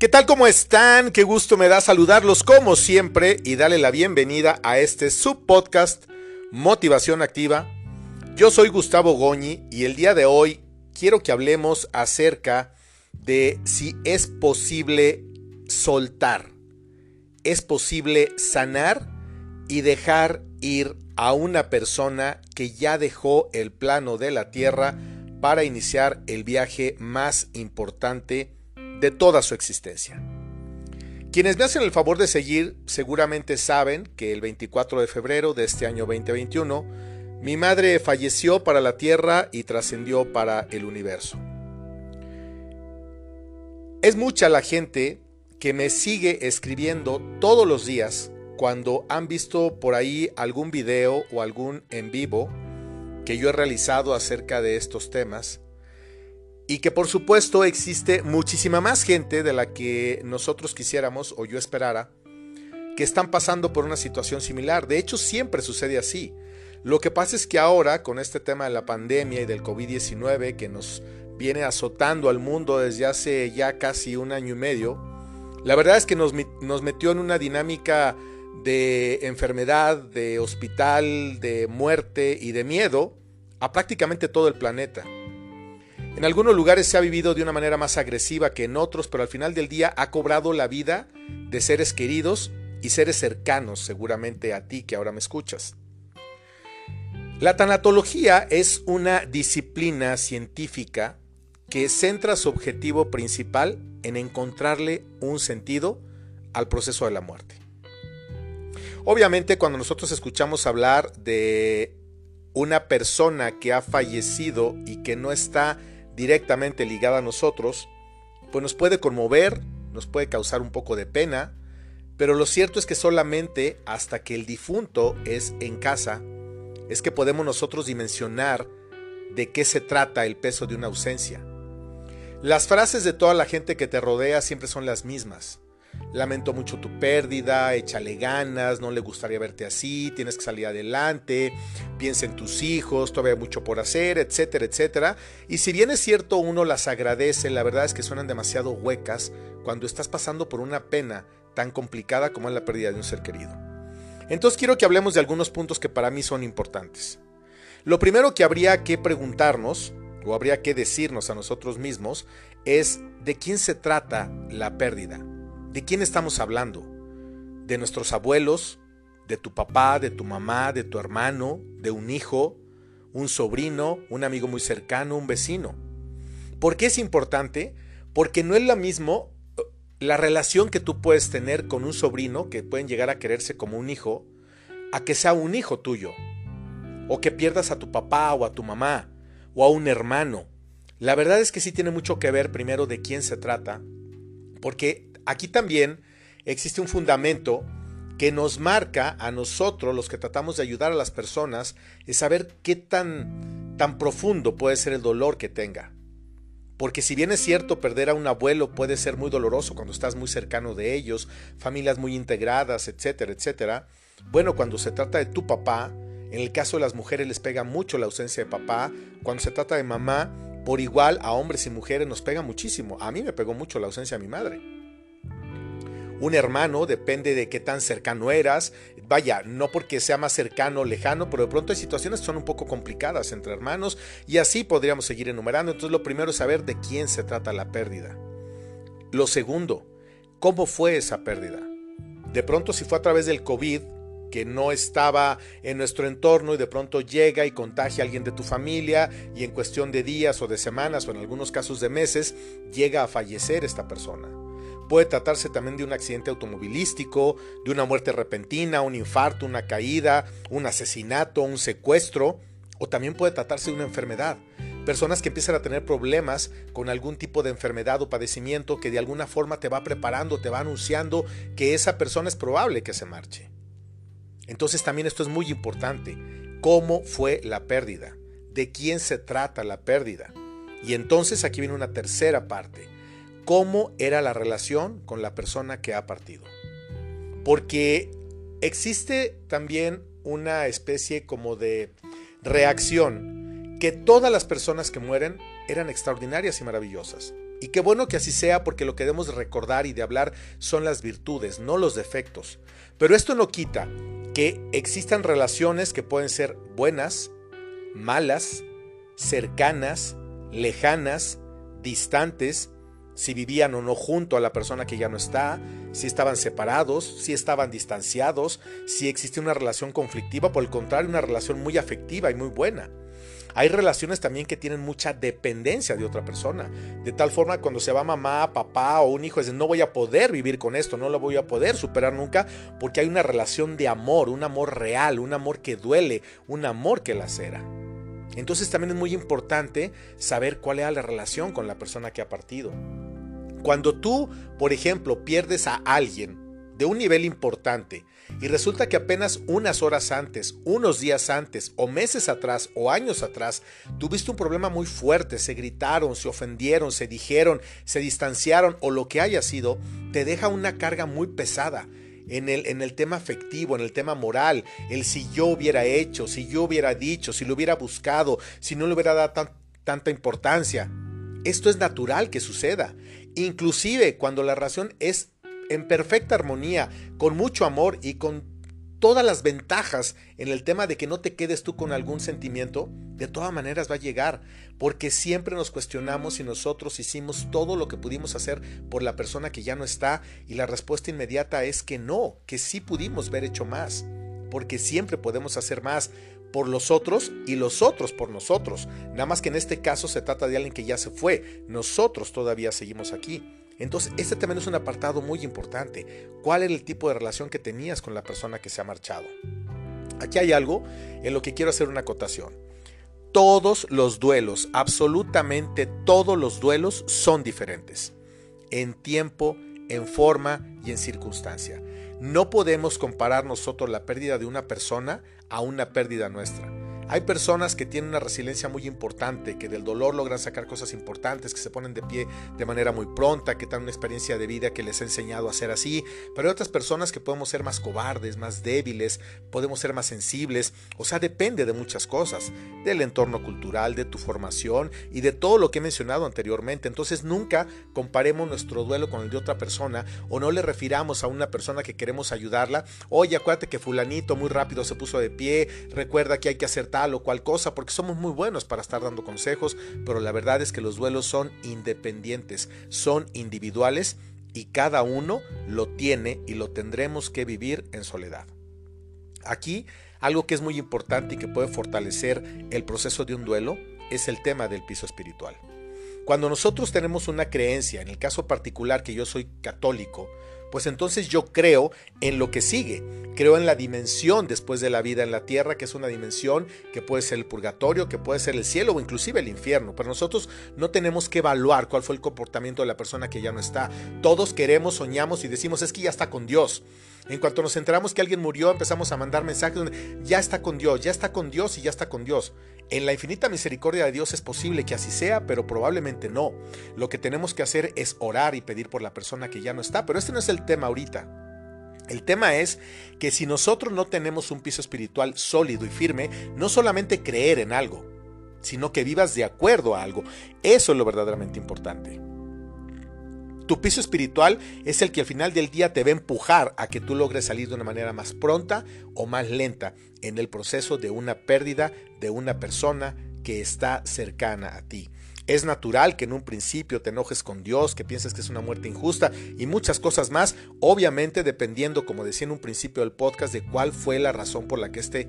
¿Qué tal? ¿Cómo están? Qué gusto me da saludarlos como siempre y darle la bienvenida a este subpodcast Motivación Activa. Yo soy Gustavo Goñi y el día de hoy quiero que hablemos acerca de si es posible soltar, es posible sanar y dejar ir a una persona que ya dejó el plano de la tierra para iniciar el viaje más importante de toda su existencia. Quienes me hacen el favor de seguir seguramente saben que el 24 de febrero de este año 2021 mi madre falleció para la Tierra y trascendió para el universo. Es mucha la gente que me sigue escribiendo todos los días cuando han visto por ahí algún video o algún en vivo que yo he realizado acerca de estos temas y que por supuesto existe muchísima más gente de la que nosotros quisiéramos o yo esperara que están pasando por una situación similar. De hecho, siempre sucede así. Lo que pasa es que ahora, con este tema de la pandemia y del COVID-19 que nos viene azotando al mundo desde hace ya casi un año y medio, la verdad es que nos, metió en una dinámica de enfermedad, de hospital, de muerte y de miedo a prácticamente todo el planeta. En algunos lugares se ha vivido de una manera más agresiva que en otros, pero al final del día ha cobrado la vida de seres queridos y seres cercanos seguramente a ti que ahora me escuchas. La tanatología es una disciplina científica que centra su objetivo principal en encontrarle un sentido al proceso de la muerte. Obviamente cuando nosotros escuchamos hablar de una persona que ha fallecido y que no está directamente ligada a nosotros, pues nos puede conmover, nos puede causar un poco de pena, pero lo cierto es que solamente hasta que el difunto es en casa, es que podemos nosotros dimensionar de qué se trata el peso de una ausencia. Las frases de toda la gente que te rodea siempre son las mismas. Lamento mucho tu pérdida, échale ganas, no le gustaría verte así, tienes que salir adelante, piensa en tus hijos, todavía hay mucho por hacer, etcétera, etcétera. Y si bien es cierto uno las agradece, la verdad es que suenan demasiado huecas cuando estás pasando por una pena tan complicada como es la pérdida de un ser querido. Entonces quiero que hablemos de algunos puntos que para mí son importantes. Lo primero que habría que preguntarnos, o habría que decirnos a nosotros mismos, es de quién se trata la pérdida. ¿De quién estamos hablando? ¿De nuestros abuelos? ¿De tu papá, de tu mamá, de tu hermano, de un hijo, un sobrino, un amigo muy cercano, un vecino? ¿Por qué es importante? Porque no es lo mismo uh, la relación que tú puedes tener con un sobrino, que pueden llegar a quererse como un hijo, a que sea un hijo tuyo, o que pierdas a tu papá o a tu mamá, o a un hermano. La verdad es que sí tiene mucho que ver primero de quién se trata, porque aquí también existe un fundamento que nos marca a nosotros, los que tratamos de ayudar a las personas, es saber qué tan, tan profundo puede ser el dolor que tenga. Porque si bien es cierto, perder a un abuelo puede ser muy doloroso cuando estás muy cercano de ellos, familias muy integradas, etcétera, etcétera. Bueno, cuando se trata de tu papá, en el caso de las mujeres les pega mucho la ausencia de papá. Cuando se trata de mamá, por igual a hombres y mujeres nos pega muchísimo. A mí me pegó mucho la ausencia de mi madre un hermano, depende de qué tan cercano eras. Vaya, no porque sea más cercano o lejano, pero de pronto hay situaciones que son un poco complicadas entre hermanos y así podríamos seguir enumerando. Entonces lo primero es saber de quién se trata la pérdida. Lo segundo, ¿cómo fue esa pérdida? De pronto si fue a través del COVID, que no estaba en nuestro entorno y de pronto llega y contagia a alguien de tu familia y en cuestión de días o de semanas o en algunos casos de meses llega a fallecer esta persona. Puede tratarse también de un accidente automovilístico, de una muerte repentina, un infarto, una caída, un asesinato, un secuestro, o también puede tratarse de una enfermedad. Personas que empiezan a tener problemas con algún tipo de enfermedad o padecimiento que de alguna forma te va preparando, te va anunciando que esa persona es probable que se marche. Entonces también esto es muy importante. ¿Cómo fue la pérdida? ¿De quién se trata la pérdida? Y entonces aquí viene una tercera parte cómo era la relación con la persona que ha partido. Porque existe también una especie como de reacción que todas las personas que mueren eran extraordinarias y maravillosas. Y qué bueno que así sea porque lo que debemos recordar y de hablar son las virtudes, no los defectos. Pero esto no quita que existan relaciones que pueden ser buenas, malas, cercanas, lejanas, distantes, si vivían o no junto a la persona que ya no está, si estaban separados, si estaban distanciados, si existe una relación conflictiva, por el contrario, una relación muy afectiva y muy buena. Hay relaciones también que tienen mucha dependencia de otra persona. De tal forma cuando se va mamá, papá o un hijo, es no voy a poder vivir con esto, no lo voy a poder superar nunca, porque hay una relación de amor, un amor real, un amor que duele, un amor que lacera. Entonces también es muy importante saber cuál es la relación con la persona que ha partido. Cuando tú, por ejemplo, pierdes a alguien de un nivel importante y resulta que apenas unas horas antes, unos días antes, o meses atrás, o años atrás, tuviste un problema muy fuerte, se gritaron, se ofendieron, se dijeron, se distanciaron o lo que haya sido, te deja una carga muy pesada. En el, en el, tema afectivo, en el tema moral, el si yo hubiera hecho, si yo hubiera dicho, si lo hubiera buscado, si no le hubiera dado tanta importancia. Esto es natural que suceda. Inclusive cuando la relación es en perfecta armonía, con mucho amor y con todas las ventajas en el tema de que no te quedes tú con algún sentimiento, de todas maneras va a llegar, porque siempre nos cuestionamos si nosotros hicimos todo lo que pudimos hacer por la persona que ya no está y la respuesta inmediata es que no, que sí pudimos haber hecho más, porque siempre podemos hacer más por los otros y los otros por nosotros. Nada más que en este caso se trata de alguien que ya se fue, nosotros todavía seguimos aquí. Entonces, este también es un apartado muy importante. ¿Cuál es el tipo de relación que tenías con la persona que se ha marchado? Aquí hay algo en lo que quiero hacer una acotación. Todos los duelos, absolutamente todos los duelos son diferentes. En tiempo, en forma y en circunstancia. No podemos comparar nosotros la pérdida de una persona a una pérdida nuestra. Hay personas que tienen una resiliencia muy importante, que del dolor logran sacar cosas importantes, que se ponen de pie de manera muy pronta, que tienen una experiencia de vida que les ha enseñado a ser así, pero hay otras personas que podemos ser más cobardes, más débiles, podemos ser más sensibles, o sea, depende de muchas cosas, del entorno cultural, de tu formación y de todo lo que he mencionado anteriormente. Entonces nunca comparemos nuestro duelo con el de otra persona o no le refiramos a una persona que queremos ayudarla, oye, acuérdate que fulanito muy rápido se puso de pie, recuerda que hay que hacer o cual cosa, porque somos muy buenos para estar dando consejos, pero la verdad es que los duelos son independientes, son individuales y cada uno lo tiene y lo tendremos que vivir en soledad. Aquí, algo que es muy importante y que puede fortalecer el proceso de un duelo es el tema del piso espiritual. Cuando nosotros tenemos una creencia, en el caso particular que yo soy católico, pues entonces yo creo en lo que sigue. Creo en la dimensión después de la vida en la tierra, que es una dimensión que puede ser el purgatorio, que puede ser el cielo o inclusive el infierno. Pero nosotros no tenemos que evaluar cuál fue el comportamiento de la persona que ya no está. Todos queremos, soñamos y decimos es que ya está con Dios. En cuanto nos enteramos que alguien murió, empezamos a mandar mensajes donde ya está con Dios, ya está con Dios y ya está con Dios. En la infinita misericordia de Dios es posible que así sea, pero probablemente no. Lo que tenemos que hacer es orar y pedir por la persona que ya no está, pero este no es el tema ahorita. El tema es que si nosotros no tenemos un piso espiritual sólido y firme, no solamente creer en algo, sino que vivas de acuerdo a algo. Eso es lo verdaderamente importante. Tu piso espiritual es el que al final del día te va a empujar a que tú logres salir de una manera más pronta o más lenta en el proceso de una pérdida de una persona que está cercana a ti. Es natural que en un principio te enojes con Dios, que pienses que es una muerte injusta y muchas cosas más, obviamente dependiendo, como decía en un principio del podcast, de cuál fue la razón por la que este,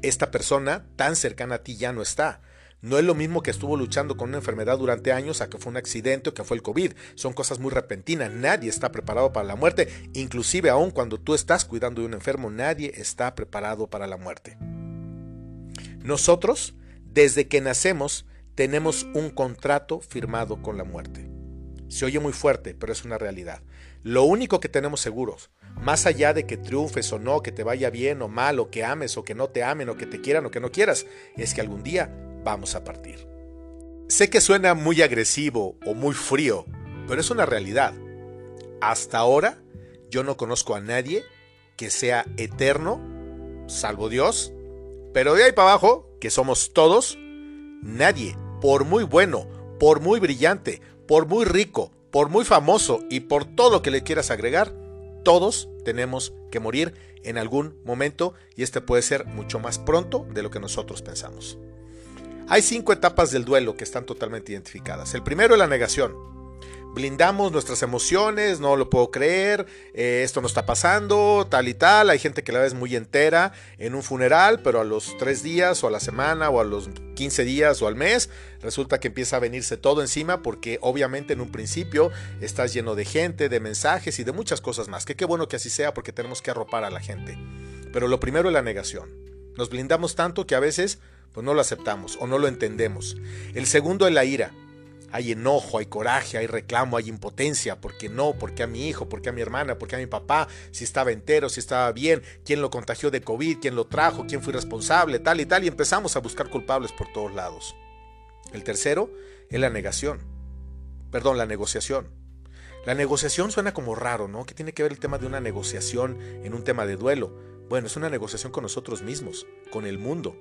esta persona tan cercana a ti ya no está. No es lo mismo que estuvo luchando con una enfermedad durante años a que fue un accidente o que fue el COVID. Son cosas muy repentinas. Nadie está preparado para la muerte. Inclusive aún cuando tú estás cuidando de un enfermo, nadie está preparado para la muerte. Nosotros, desde que nacemos, tenemos un contrato firmado con la muerte. Se oye muy fuerte, pero es una realidad. Lo único que tenemos seguros, más allá de que triunfes o no, que te vaya bien o mal, o que ames o que no te amen, o que te quieran o que no quieras, es que algún día vamos a partir. Sé que suena muy agresivo o muy frío, pero es una realidad. Hasta ahora yo no conozco a nadie que sea eterno, salvo Dios, pero de ahí para abajo, que somos todos, nadie, por muy bueno, por muy brillante, por muy rico, por muy famoso y por todo lo que le quieras agregar, todos tenemos que morir en algún momento y este puede ser mucho más pronto de lo que nosotros pensamos. Hay cinco etapas del duelo que están totalmente identificadas. El primero es la negación blindamos nuestras emociones, no lo puedo creer, eh, esto no está pasando, tal y tal. Hay gente que la ves muy entera en un funeral, pero a los tres días o a la semana o a los 15 días o al mes, resulta que empieza a venirse todo encima porque obviamente en un principio estás lleno de gente, de mensajes y de muchas cosas más. Que qué bueno que así sea porque tenemos que arropar a la gente. Pero lo primero es la negación. Nos blindamos tanto que a veces pues no lo aceptamos o no lo entendemos. El segundo es la ira hay enojo, hay coraje, hay reclamo, hay impotencia. ¿Por qué no? ¿Por qué a mi hijo? ¿Por qué a mi hermana? ¿Por qué a mi papá? Si estaba entero, si estaba bien, quién lo contagió de COVID, quién lo trajo, quién fue responsable, tal y tal. Y empezamos a buscar culpables por todos lados. El tercero es la negación. Perdón, la negociación. La negociación suena como raro, ¿no? ¿Qué tiene que ver el tema de una negociación en un tema de duelo? Bueno, es una negociación con nosotros mismos, con el mundo.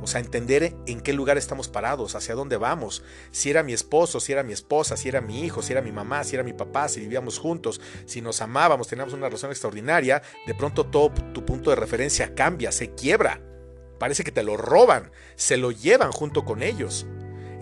O sea, entender en qué lugar estamos parados, hacia dónde vamos, si era mi esposo, si era mi esposa, si era mi hijo, si era mi mamá, si era mi papá, si vivíamos juntos, si nos amábamos, teníamos una relación extraordinaria, de pronto todo tu punto de referencia cambia, se quiebra. Parece que te lo roban, se lo llevan junto con ellos.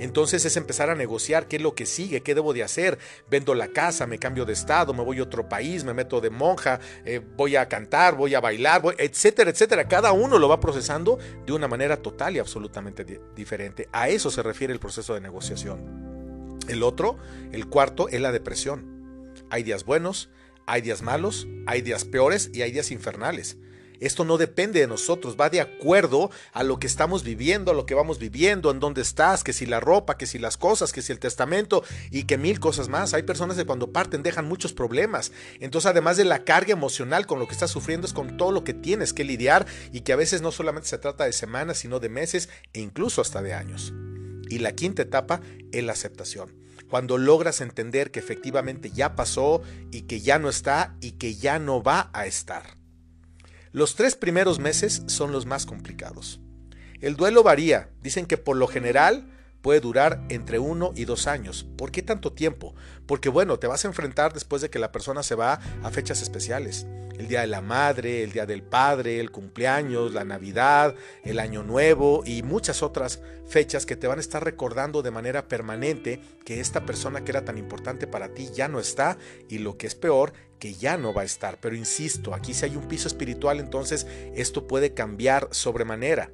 Entonces es empezar a negociar qué es lo que sigue, qué debo de hacer. Vendo la casa, me cambio de estado, me voy a otro país, me meto de monja, eh, voy a cantar, voy a bailar, etcétera, etcétera. Cada uno lo va procesando de una manera total y absolutamente diferente. A eso se refiere el proceso de negociación. El otro, el cuarto, es la depresión. Hay días buenos, hay días malos, hay días peores y hay días infernales. Esto no depende de nosotros, va de acuerdo a lo que estamos viviendo, a lo que vamos viviendo, en dónde estás, que si la ropa, que si las cosas, que si el testamento y que mil cosas más. Hay personas que cuando parten dejan muchos problemas. Entonces, además de la carga emocional con lo que estás sufriendo, es con todo lo que tienes que lidiar y que a veces no solamente se trata de semanas, sino de meses e incluso hasta de años. Y la quinta etapa es la aceptación cuando logras entender que efectivamente ya pasó y que ya no está y que ya no va a estar. Los tres primeros meses son los más complicados. El duelo varía, dicen que por lo general puede durar entre uno y dos años. ¿Por qué tanto tiempo? Porque bueno, te vas a enfrentar después de que la persona se va a fechas especiales. El Día de la Madre, el Día del Padre, el cumpleaños, la Navidad, el Año Nuevo y muchas otras fechas que te van a estar recordando de manera permanente que esta persona que era tan importante para ti ya no está y lo que es peor, que ya no va a estar. Pero insisto, aquí si hay un piso espiritual, entonces esto puede cambiar sobremanera.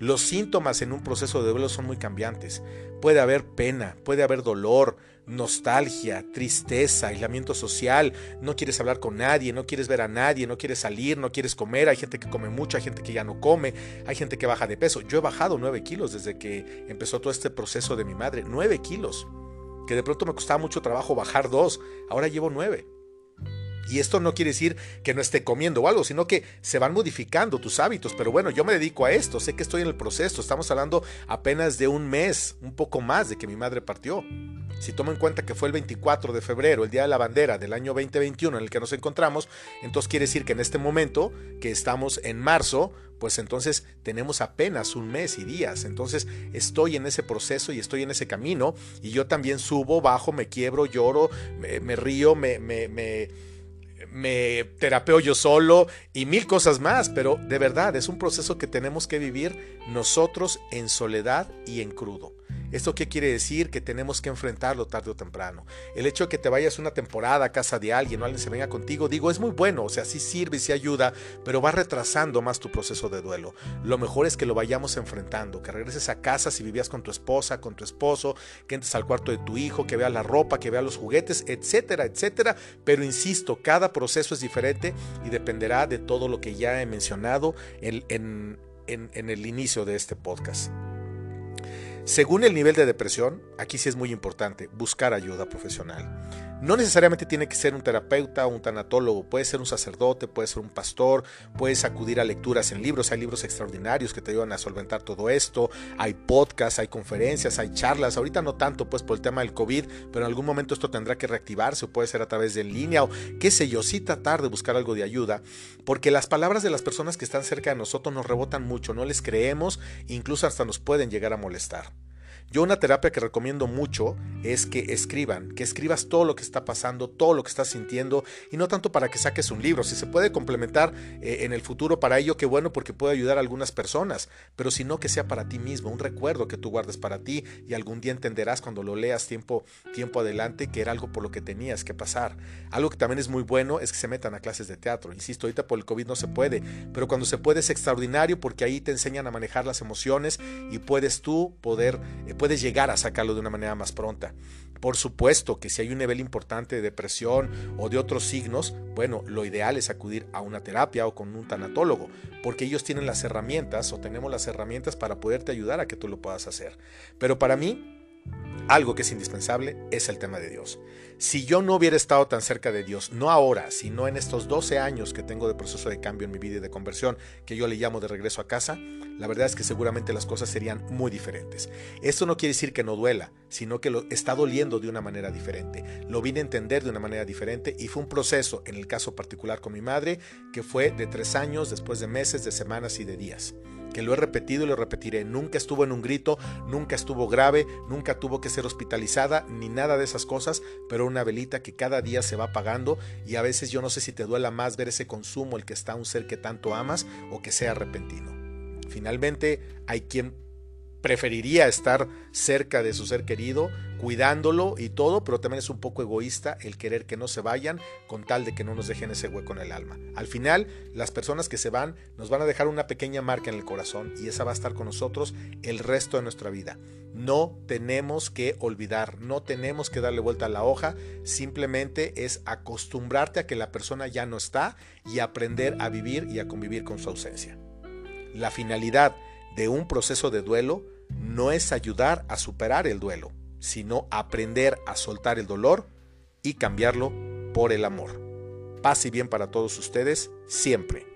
Los síntomas en un proceso de duelo son muy cambiantes. Puede haber pena, puede haber dolor, nostalgia, tristeza, aislamiento social, no quieres hablar con nadie, no quieres ver a nadie, no quieres salir, no quieres comer, hay gente que come mucho, hay gente que ya no come, hay gente que baja de peso. Yo he bajado 9 kilos desde que empezó todo este proceso de mi madre, 9 kilos, que de pronto me costaba mucho trabajo bajar 2, ahora llevo 9. Y esto no quiere decir que no esté comiendo o algo, sino que se van modificando tus hábitos. Pero bueno, yo me dedico a esto, sé que estoy en el proceso. Estamos hablando apenas de un mes, un poco más de que mi madre partió. Si tomo en cuenta que fue el 24 de febrero, el Día de la Bandera del año 2021 en el que nos encontramos, entonces quiere decir que en este momento, que estamos en marzo, pues entonces tenemos apenas un mes y días. Entonces estoy en ese proceso y estoy en ese camino y yo también subo, bajo, me quiebro, lloro, me, río, me, me, me me terapeo yo solo y mil cosas más, pero de verdad es un proceso que tenemos que vivir nosotros en soledad y en crudo. ¿Esto qué quiere decir? Que tenemos que enfrentarlo tarde o temprano. El hecho de que te vayas una temporada a casa de alguien o alguien se venga contigo, digo, es muy bueno, o sea, sí sirve, sí ayuda, pero va retrasando más tu proceso de duelo. Lo mejor es que lo vayamos enfrentando, que regreses a casa si vivías con tu esposa, con tu esposo, que entres al cuarto de tu hijo, que vea la ropa, que vea los juguetes, etcétera, etcétera. Pero insisto, cada proceso es diferente y dependerá de todo lo que ya he mencionado en, en el inicio de este podcast. Según el nivel de depresión, aquí sí es muy importante buscar ayuda profesional. No necesariamente tiene que ser un terapeuta o un tanatólogo, puede ser un sacerdote, puede ser un pastor, puedes acudir a lecturas en libros, hay libros extraordinarios que te ayudan a solventar todo esto, hay podcasts, hay conferencias, hay charlas, ahorita no tanto pues por el tema del COVID, pero en algún momento esto tendrá que reactivarse o puede ser a través de línea o qué sé yo, sí tratar de buscar algo de ayuda, porque las palabras de las personas que están cerca de nosotros nos rebotan mucho, no les creemos, incluso hasta nos pueden llegar a molestar. Yo una terapia que recomiendo mucho es que escriban, que escribas todo lo que está pasando, todo lo que estás sintiendo y no tanto para que saques un libro. Si se puede complementar eh, en el futuro para ello, qué bueno porque puede ayudar a algunas personas, pero si no que sea para ti mismo, un recuerdo que tú guardes para ti y algún día entenderás cuando lo leas tiempo, tiempo adelante que era algo por lo que tenías que pasar. Algo que también es muy bueno es que se metan a clases de teatro. Insisto, ahorita por el COVID no se puede, pero cuando se puede es extraordinario porque ahí te enseñan a manejar las emociones y puedes tú poder, eh, puedes llegar a sacarlo de una manera más pronta. Por supuesto que si hay un nivel importante de depresión o de otros signos, bueno, lo ideal es acudir a una terapia o con un tanatólogo, porque ellos tienen las herramientas o tenemos las herramientas para poderte ayudar a que tú lo puedas hacer. Pero para mí, algo que es indispensable es el tema de Dios. Si yo no hubiera estado tan cerca de Dios, no ahora, sino en estos 12 años que tengo de proceso de cambio en mi vida y de conversión, que yo le llamo de regreso a casa, la verdad es que seguramente las cosas serían muy diferentes. Esto no quiere decir que no duela, sino que lo está doliendo de una manera diferente. Lo vine a entender de una manera diferente y fue un proceso, en el caso particular con mi madre, que fue de tres años, después de meses, de semanas y de días que lo he repetido y lo repetiré. Nunca estuvo en un grito, nunca estuvo grave, nunca tuvo que ser hospitalizada, ni nada de esas cosas, pero una velita que cada día se va apagando y a veces yo no sé si te duela más ver ese consumo, el que está un ser que tanto amas o que sea repentino. Finalmente, hay quien preferiría estar cerca de su ser querido, cuidándolo y todo, pero también es un poco egoísta el querer que no se vayan con tal de que no nos dejen ese hueco en el alma. Al final, las personas que se van nos van a dejar una pequeña marca en el corazón y esa va a estar con nosotros el resto de nuestra vida. No tenemos que olvidar, no tenemos que darle vuelta a la hoja, simplemente es acostumbrarte a que la persona ya no está y aprender a vivir y a convivir con su ausencia. La finalidad de un proceso de duelo no es ayudar a superar el duelo, sino aprender a soltar el dolor y cambiarlo por el amor. Paz y bien para todos ustedes siempre.